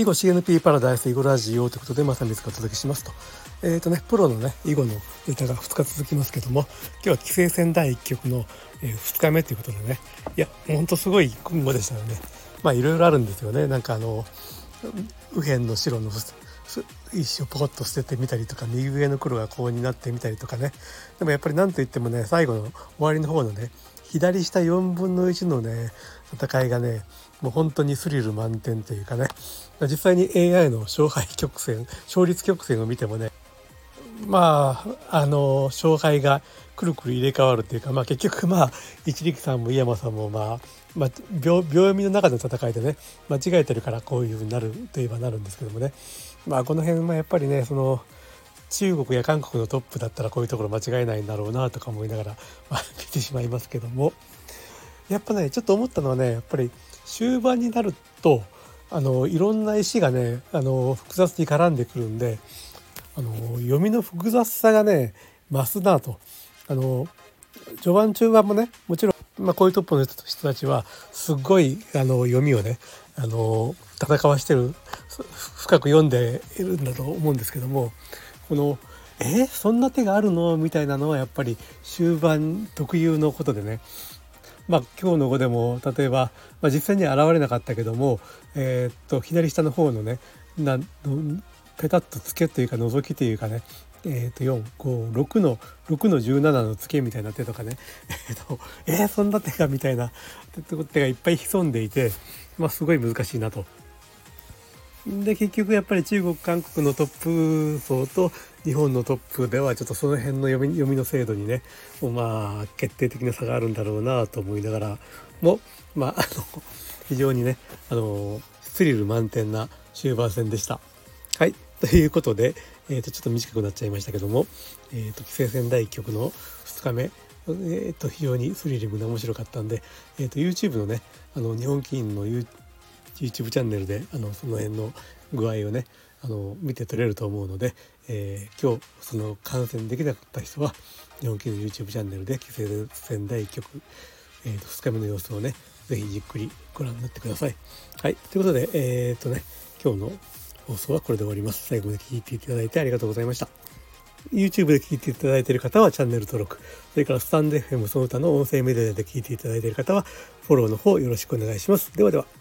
囲碁 CNP パラダイス囲碁ラジオということで、まさみずがお届けしますと。えっ、ー、とね、プロのね、囲碁のネタが2日続きますけども、今日は棋聖戦第1局の、えー、2日目ということでね、いや、ほんとすごい今後でしたよね。まあ、いろいろあるんですよね。なんかあの、右辺の白の石をポコッと捨ててみたりとか右上の黒がこうになってみたりとかねでもやっぱり何といってもね最後の終わりの方のね左下4分の1のね戦いがねもう本当にスリル満点というかね実際に AI の勝敗曲線勝率曲線を見てもねまああの勝敗がくるくる入れ替わるっていうか、まあ、結局まあ一力さんも井山さんもまあ、まあ、秒読みの中の戦いでね間違えてるからこういうふうになるといえばなるんですけどもね。まあこの辺はやっぱりねその中国や韓国のトップだったらこういうところ間違えないんだろうなとか思いながら、まあ、見てしまいますけどもやっぱねちょっと思ったのはねやっぱり終盤になるとあのいろんな石がねあの複雑に絡んでくるんであの読みの複雑さがね増すなと。あの序盤中盤もねもちろん、まあ、こういうトップの人たちはすっごいあの読みをねあの戦わしてる深く読んでいるんだと思うんですけどもこのえ、そんな手があるの？みたいなのはやっぱり終盤特有のことでね。まあ今日の碁でも例えば、まあ、実際には現れなかったけども、えー、っと左下の方のねなペタッとつけというか覗きというかね。えー、と456の6の17のツケみたいな手とかね。えっ、とえー、そんな手がみたいな手がいっぱい潜んでいて、まあ、すごい難しいなと。で結局やっぱり中国韓国のトップ層と日本のトップではちょっとその辺の読み読みの精度にねまあ決定的な差があるんだろうなと思いながらもまああの非常にねあのスリル満点な終盤戦でした。はいということで、えー、とちょっと短くなっちゃいましたけども、えー、と棋聖戦第1局の2日目えー、と非常にスリリングで面白かったんで、えー、と YouTube のねあの日本棋院の YouTube YouTube チャンネルであのその辺の具合をねあの見て取れると思うので、えー、今日その観戦できなかった人は日本棋の YouTube チャンネルで棋聖戦第1局、えー、と2日目の様子をね是非じっくりご覧になってください。はいということでえっ、とね今日の放送はこれで終わります。最後まで聞いていただいてありがとうございました。YouTube で聞いていただいている方はチャンネル登録、それからスタンド FM その他の音声メディアで聞いていただいている方はフォローの方よろしくお願いします。ではでは。